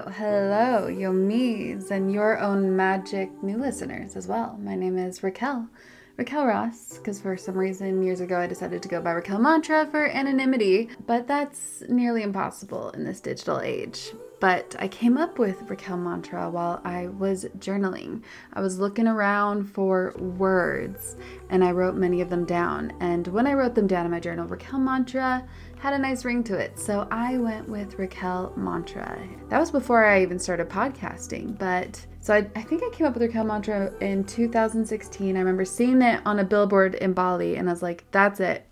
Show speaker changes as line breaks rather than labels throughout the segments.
Hello, hello, Yomis, and your own magic new listeners as well. My name is Raquelle, Raquelle Ross, because for some reason years ago I decided to go by Raquelle Mantra for anonymity, but that's nearly impossible in this digital age. But I came up with Raquelle Mantra while I was journaling. I was looking around for words and I wrote many of them down. And when I wrote them down in my journal, Raquelle Mantra had a nice ring to it. So I went with Raquelle Mantra. That was before I even started podcasting, but so I, I, think I came up with Raquelle Mantra in 2016. I remember seeing it on a billboard in Bali and I was like, that's it.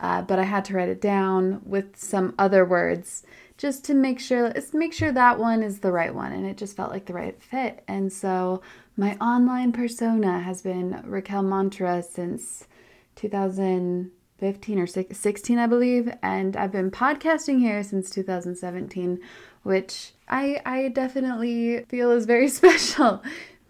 Uh, but I had to write it down with some other words just to make sure let's make sure that one is the right one and it just felt like the right fit. And so my online persona has been Raquelle Mantra since 2015 or 16, I believe, and I've been podcasting here since 2017, which I, I definitely feel is very special.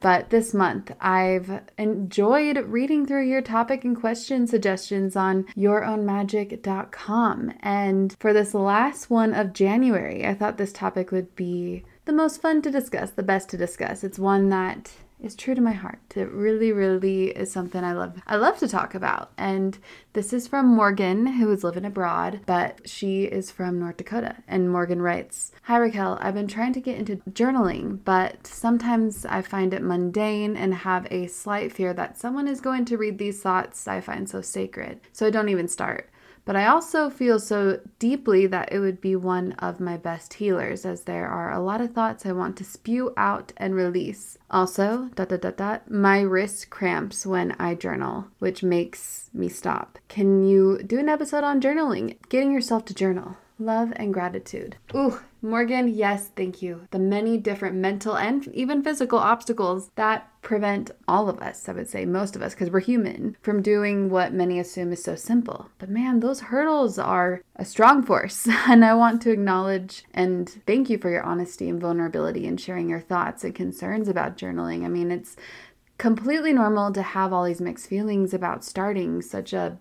But this month, I've enjoyed reading through your topic and question suggestions on yourownmagic.com. And for this last one of January, I thought this topic would be the most fun to discuss, the best to discuss. It's one that is true to my heart. It really, really is something I love. I love to talk about. And this is from Morgan, who is living abroad, but she is from North Dakota. And Morgan writes Hi, Raquelle. I've been trying to get into journaling, but sometimes I find it mundane and have a slight fear that someone is going to read these thoughts I find so sacred. So I don't even start. But I also feel so deeply that it would be one of my best healers, as there are a lot of thoughts I want to spew out and release. Also, dot dot dot dot, my wrist cramps when I journal, which makes me stop. Can you do an episode on journaling? Getting yourself to journal. Love and gratitude. Ooh, Morgan, yes, thank you. The many different mental and even physical obstacles that prevent all of us, I would say most of us, because we're human, from doing what many assume is so simple. But man, those hurdles are a strong force. And I want to acknowledge and thank you for your honesty and vulnerability and sharing your thoughts and concerns about journaling. I mean, it's completely normal to have all these mixed feelings about starting such a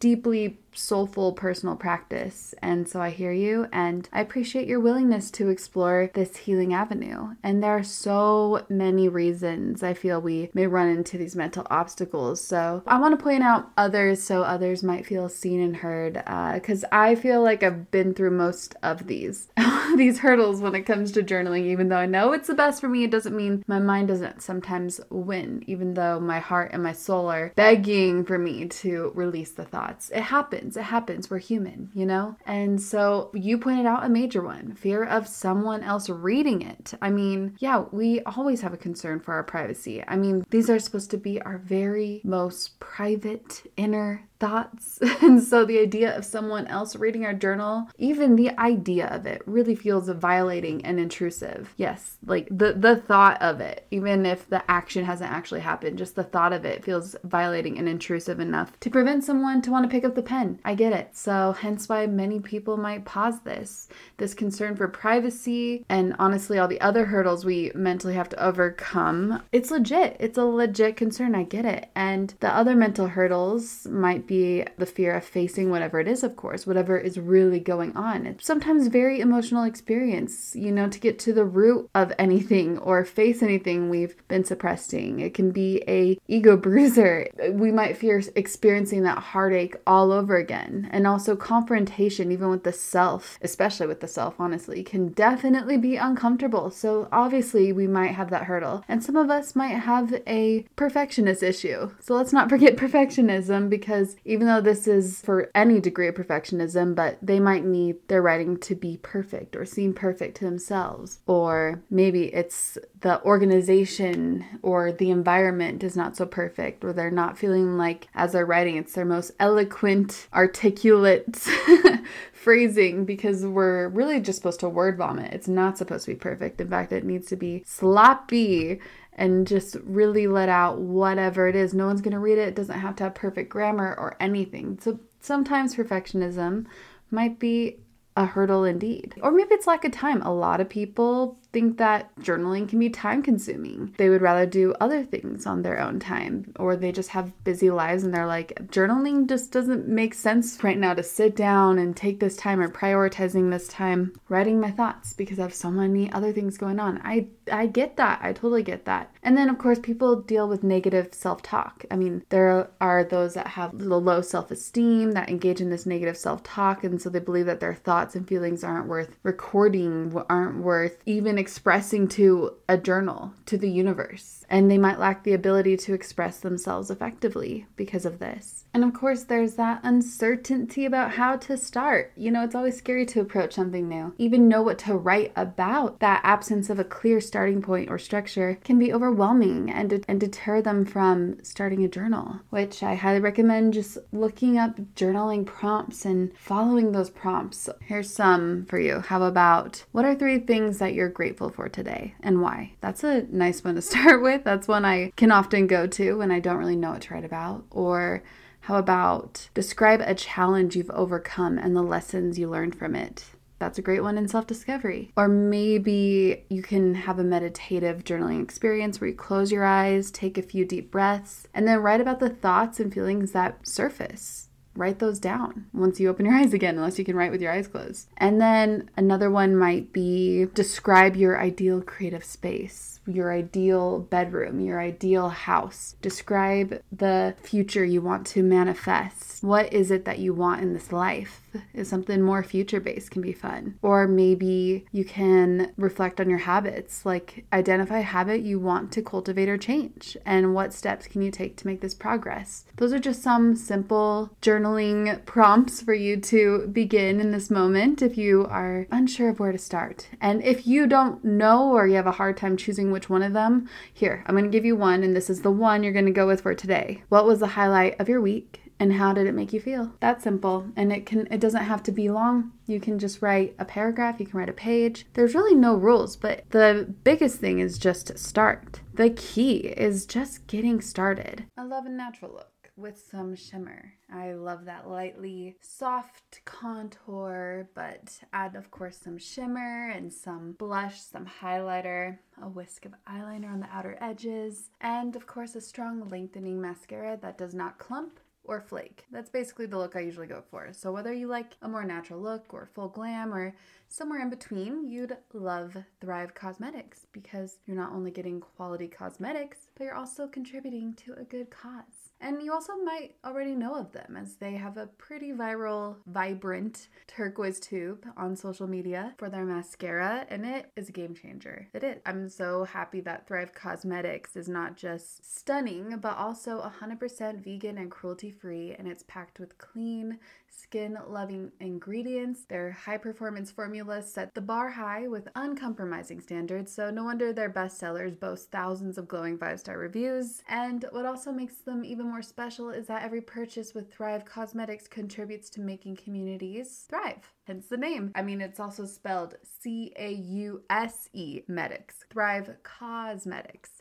deeply soulful personal practice. And so I hear you and I appreciate your willingness to explore this healing avenue. And there are so many reasons I feel we may run into these mental obstacles. So I want to point out others so others might feel seen and heard because uh, I feel like I've been through most of these these hurdles when it comes to journaling even though I know it's the best for me it doesn't mean my mind doesn't sometimes win even though my heart and my soul are begging for me to release the thoughts. It happens happens. It happens. We're human, you know? And so you pointed out a major one fear of someone else reading it. I mean, yeah, we always have a concern for our privacy. I mean, these are supposed to be our very most private inner thoughts. And so the idea of someone else reading our journal, even the idea of it really feels violating and intrusive. Yes, like the the thought of it, even if the action hasn't actually happened, just the thought of it feels violating and intrusive enough to prevent someone to want to pick up the pen. I get it. So hence why many people might pause this. This concern for privacy and honestly all the other hurdles we mentally have to overcome. It's legit. It's a legit concern. I get it. And the other mental hurdles might be be the fear of facing whatever it is, of course, whatever is really going on. It's sometimes very emotional experience, you know, to get to the root of anything or face anything we've been suppressing. It can be a ego bruiser. We might fear experiencing that heartache all over again. And also confrontation, even with the self, especially with the self, honestly, can definitely be uncomfortable. So obviously we might have that hurdle. And some of us might have a perfectionist issue. So let's not forget perfectionism because even though this is for any degree of perfectionism, but they might need their writing to be perfect or seem perfect to themselves. Or maybe it's the organization or the environment is not so perfect, or they're not feeling like as they're writing it's their most eloquent, articulate phrasing because we're really just supposed to word vomit. It's not supposed to be perfect. In fact, it needs to be sloppy and just really let out whatever it is. No one's going to read it. It doesn't have to have perfect grammar or anything. So sometimes perfectionism might be a hurdle indeed. Or maybe it's lack of time. A lot of people think that journaling can be time consuming. They would rather do other things on their own time, or they just have busy lives and they're like, journaling just doesn't make sense right now to sit down and take this time or prioritizing this time writing my thoughts because I have so many other things going on. I I get that. I totally get that. And then of course people deal with negative self-talk. I mean, there are those that have the low self-esteem that engage in this negative self-talk and so they believe that their thoughts and feelings aren't worth recording, aren't worth even expressing to a journal, to the universe. And they might lack the ability to express themselves effectively because of this. And of course, there's that uncertainty about how to start. You know, it's always scary to approach something new. Even know what to write about. That absence of a clear starting point or structure can be overwhelming and, and deter them from starting a journal, which I highly recommend just looking up journaling prompts and following those prompts. Here's some for you. How about what are three things that you're grateful for today and why? That's a nice one to start with. That's one I can often go to when I don't really know what to write about. Or how about describe a challenge you've overcome and the lessons you learned from it? That's a great one in self discovery. Or maybe you can have a meditative journaling experience where you close your eyes, take a few deep breaths, and then write about the thoughts and feelings that surface write those down once you open your eyes again, unless you can write with your eyes closed. And then another one might be describe your ideal creative space your ideal bedroom, your ideal house. Describe the future you want to manifest. What is it that you want in this life? Is something more future based can be fun. Or maybe you can reflect on your habits, like identify a habit you want to cultivate or change, and what steps can you take to make this progress. Those are just some simple journaling prompts for you to begin in this moment if you are unsure of where to start. And if you don't know or you have a hard time choosing which one of them. Here, I'm going to give you one, and this is the one you're going to go with for today. What was the highlight of your week? and how did it make you feel that's simple and it can it doesn't have to be long you can just write a paragraph you can write a page there's really no rules but the biggest thing is just start the key is just getting started i love a natural look with some shimmer. I love that lightly soft contour, but add, of course, some shimmer and some blush, some highlighter, a whisk of eyeliner on the outer edges, and of course, a strong lengthening mascara that does not clump or flake. That's basically the look I usually go for. So whether you like a more natural look or full glam or somewhere in between, you'd love Thrive Causemetics because you're not only getting quality cosmetics, but you're also contributing to a good cause. And you also might already know of them as they have a pretty viral, vibrant turquoise tube on social media for their mascara, and it is a game changer. It is. I'm so happy that Thrive Causemetics is not just stunning, but also 100% vegan and cruelty free, and it's packed with clean, skin loving ingredients. Their high performance formulas set the bar high with uncompromising standards, so no wonder their bestsellers boast thousands of glowing five star reviews. And what also makes them even more special is that every purchase with Thrive Causemetics contributes to making communities thrive hence the name. I mean, it's also spelled C A U S E Medics, Thrive Causemetics.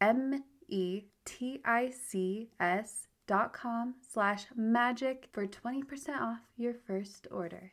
Causemetics, C-A-U-S-E-M-E-T-I-C-S dot com slash magic for 20% off your first order.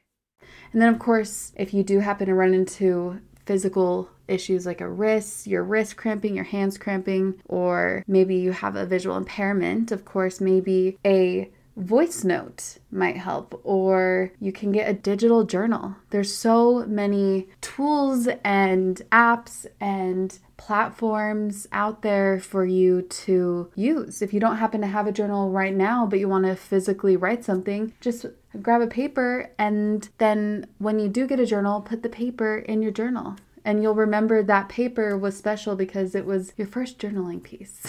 And then, of course, if you do happen to run into physical issues like a wrist, your wrist cramping, your hands cramping, or maybe you have a visual impairment, of course, maybe a voice note might help or you can get a digital journal. There's so many tools and apps and platforms out there for you to use. If you don't happen to have a journal right now but you want to physically write something just grab a paper and then when you do get a journal put the paper in your journal and you'll remember that paper was special because it was your first journaling piece.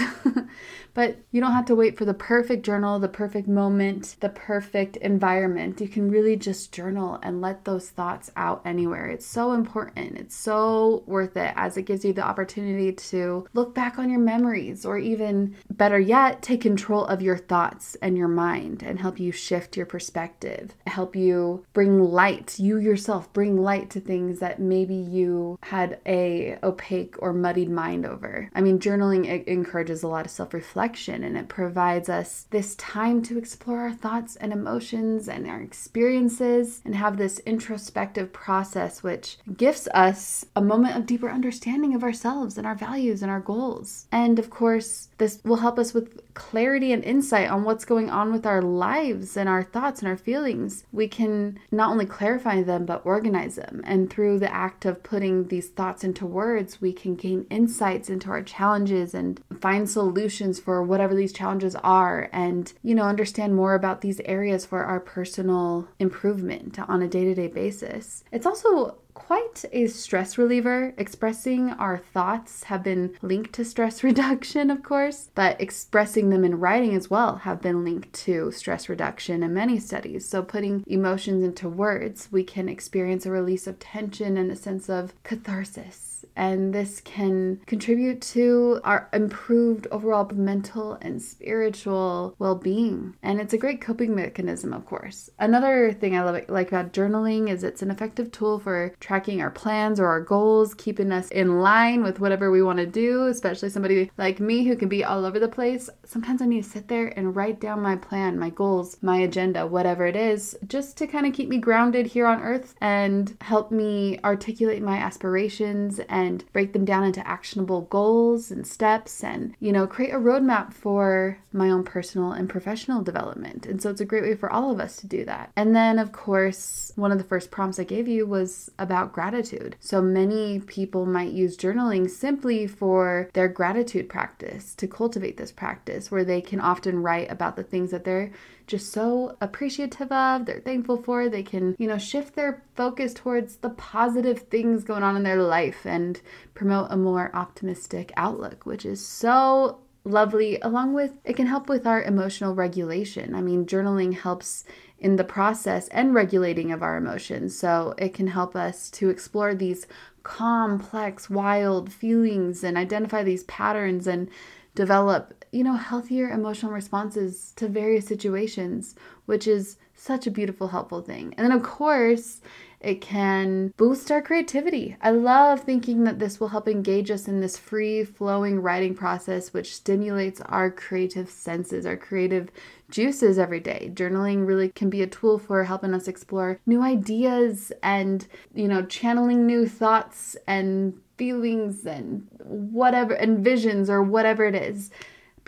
but you don't have to wait for the perfect journal, the perfect moment, the perfect environment. You can really just journal and let those thoughts out anywhere. It's so important. It's so worth it as it gives you the opportunity to look back on your memories or even better yet, take control of your thoughts and your mind and help you shift your perspective, help you bring light, you yourself bring light to things that maybe you had a opaque or muddied mind over. I mean, journaling encourages a lot of self-reflection and it provides us this time to explore our thoughts and emotions and our experiences and have this introspective process which gives us a moment of deeper understanding of ourselves and our values and our goals. And of course, this will help us with clarity and insight on what's going on with our lives and our thoughts and our feelings. We can not only clarify them but organize them. And through the act of putting these thoughts into words, we can gain insights into our challenges and find solutions for whatever these challenges are and, you know, understand more about these areas for our personal improvement on a day to day basis. It's also quite a stress reliever. Expressing our thoughts have been linked to stress reduction, of course, but expressing them in writing as well have been linked to stress reduction in many studies. So, putting emotions into words, we can experience a release of tension and a sense of catharsis and this can contribute to our improved overall mental and spiritual well being. And it's a great coping mechanism, of course. Another thing I love, like about journaling is it's an effective tool for tracking our plans or our goals, keeping us in line with whatever we want to do, especially somebody like me who can be all over the place. Sometimes I need to sit there and write down my plan, my goals, my agenda, whatever it is, just to kind of keep me grounded here on earth and help me articulate my aspirations and break them down into actionable goals and steps and, you know, create a roadmap for my own personal and professional development. And so it's a great way for all of us to do that. And then, of course, one of the first prompts I gave you was about gratitude. So many people might use journaling simply for their gratitude practice, to cultivate this practice, where they can often write about the things that they're just so appreciative of, they're thankful for. They can, you know, shift their focus towards the positive things going on in their life and promote a more optimistic outlook, which is so lovely along with it can help with our emotional regulation. I mean, journaling helps in the process and regulating of our emotions. So it can help us to explore these complex, wild feelings and identify these patterns and develop, you know, healthier emotional responses to various situations, which is such a beautiful, helpful thing. And then, of course, it can boost our creativity. I love thinking that this will help engage us in this free flowing writing process, which stimulates our creative senses, our creative juices every day. Journaling really can be a tool for helping us explore new ideas and, you know, channeling new thoughts and feelings and whatever and visions or whatever it is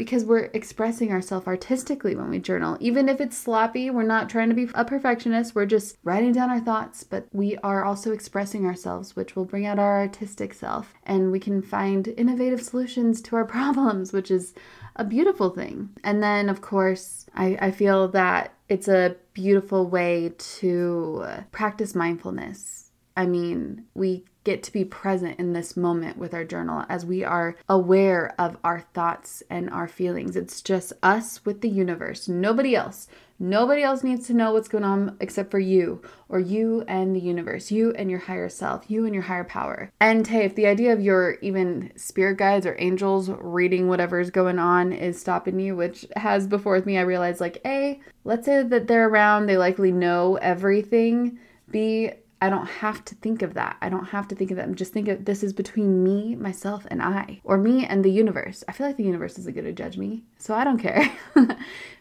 because we're expressing ourselves artistically when we journal. Even if it's sloppy, we're not trying to be a perfectionist, we're just writing down our thoughts, but we are also expressing ourselves, which will bring out our artistic self. And we can find innovative solutions to our problems, which is a beautiful thing. And then, of course, I, I feel that it's a beautiful way to uh, practice mindfulness I mean, we get to be present in this moment with our journal as we are aware of our thoughts and our feelings. It's just us with the universe, nobody else. Nobody else needs to know what's going on except for you or you and the universe, you and your higher self, you and your higher power. And hey, if the idea of your even spirit guides or angels reading whatever's going on is stopping you, which has before with me, I realized like, A, let's say that they're around, they likely know everything. B, I don't have to think of that. I don't have to think of them. Just think of this is between me, myself, and I, or me and the universe. I feel like the universe isn't going to judge me, so I don't care.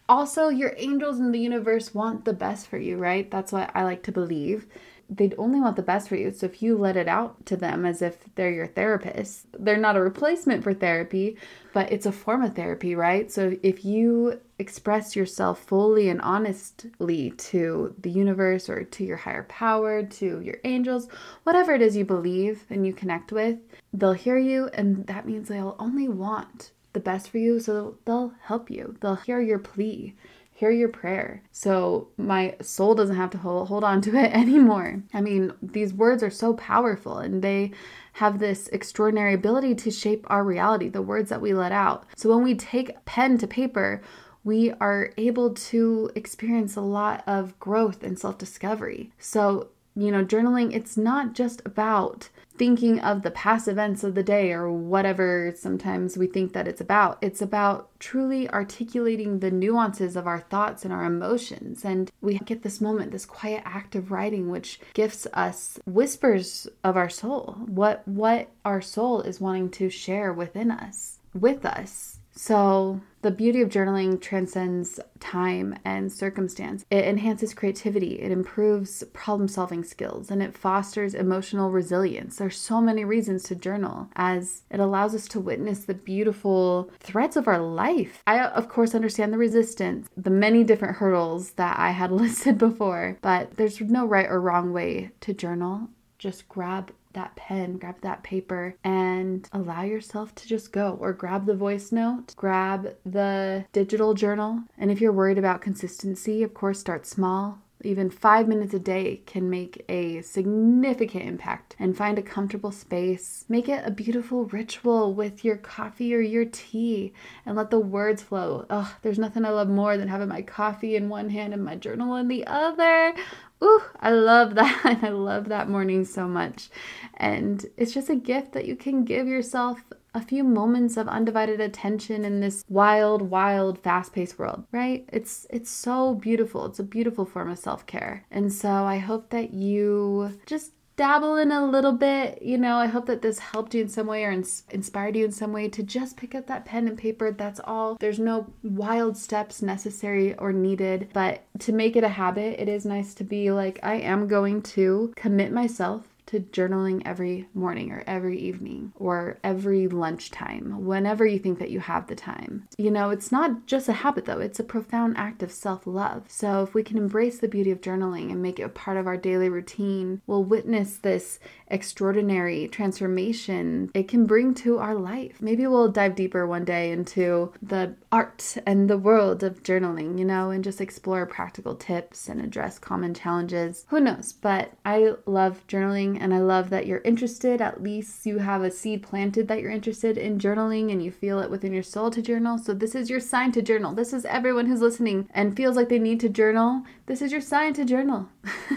also, your angels in the universe want the best for you, right? That's what I like to believe they'd only want the best for you. So if you let it out to them as if they're your therapist, they're not a replacement for therapy, but it's a form of therapy, right? So if you express yourself fully and honestly to the universe or to your higher power, to your angels, whatever it is you believe and you connect with, they'll hear you and that means they'll only want the best for you, so they'll help you. They'll hear your plea hear your prayer. So my soul doesn't have to hold, hold on to it anymore. I mean, these words are so powerful and they have this extraordinary ability to shape our reality, the words that we let out. So when we take pen to paper, we are able to experience a lot of growth and self discovery. So, you know, journaling, it's not just about thinking of the past events of the day or whatever sometimes we think that it's about. It's about truly articulating the nuances of our thoughts and our emotions. And we get this moment, this quiet act of writing, which gifts us whispers of our soul, what what our soul is wanting to share within us, with us. So, the beauty of journaling transcends time and circumstance. It enhances creativity, it improves problem solving skills, and it fosters emotional resilience. There's so many reasons to journal as it allows us to witness the beautiful threads of our life. I, of course, understand the resistance, the many different hurdles that I had listed before, but there's no right or wrong way to journal. Just grab that pen, grab that paper, and allow yourself to just go. Or grab the voice note, grab the digital journal. And if you're worried about consistency, of course, start small. Even five minutes a day can make a significant impact and find a comfortable space. Make it a beautiful ritual with your coffee or your tea and let the words flow. Ugh, there's nothing I love more than having my coffee in one hand and my journal in the other. Ooh, I love that. I love that morning so much. And it's just a gift that you can give yourself a few moments of undivided attention in this wild, wild, fast-paced world, right? It's it's so beautiful. It's a beautiful form of self-care. And so I hope that you just dabble in a little bit. You know, I hope that this helped you in some way or ins- inspired you in some way to just pick up that pen and paper. That's all. There's no wild steps necessary or needed, but to make it a habit, it is nice to be like, I am going to commit myself to journaling every morning or every evening or every lunchtime, whenever you think that you have the time. You know, it's not just a habit though, it's a profound act of self love. So if we can embrace the beauty of journaling and make it a part of our daily routine, we'll witness this extraordinary transformation it can bring to our life. Maybe we'll dive deeper one day into the art and the world of journaling, you know, and just explore practical tips and address common challenges. Who knows? But I love journaling and I love that you're interested. At least you have a seed planted that you're interested in journaling and you feel it within your soul to journal. So, this is your sign to journal. This is everyone who's listening and feels like they need to journal. This is your sign to journal.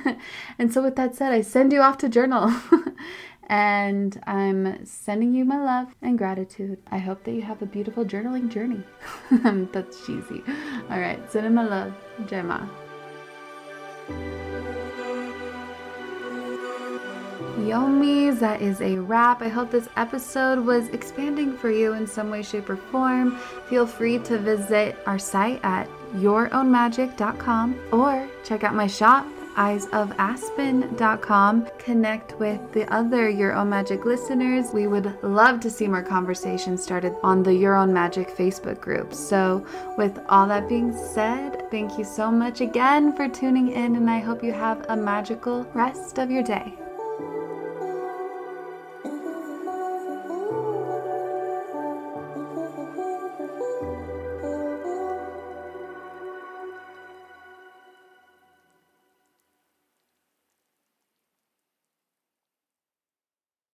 and so, with that said, I send you off to journal. and I'm sending you my love and gratitude. I hope that you have a beautiful journaling journey. That's cheesy. All right, sending my love. Jema. Yomis, that is a wrap. I hope this episode was expanding for you in some way, shape, or form. Feel free to visit our site at yourownmagic.com or check out my shop eyesofaspen.com. Connect with the other Your Own Magic listeners. We would love to see more conversations started on the Your Own Magic Facebook group. So, with all that being said, thank you so much again for tuning in, and I hope you have a magical rest of your day.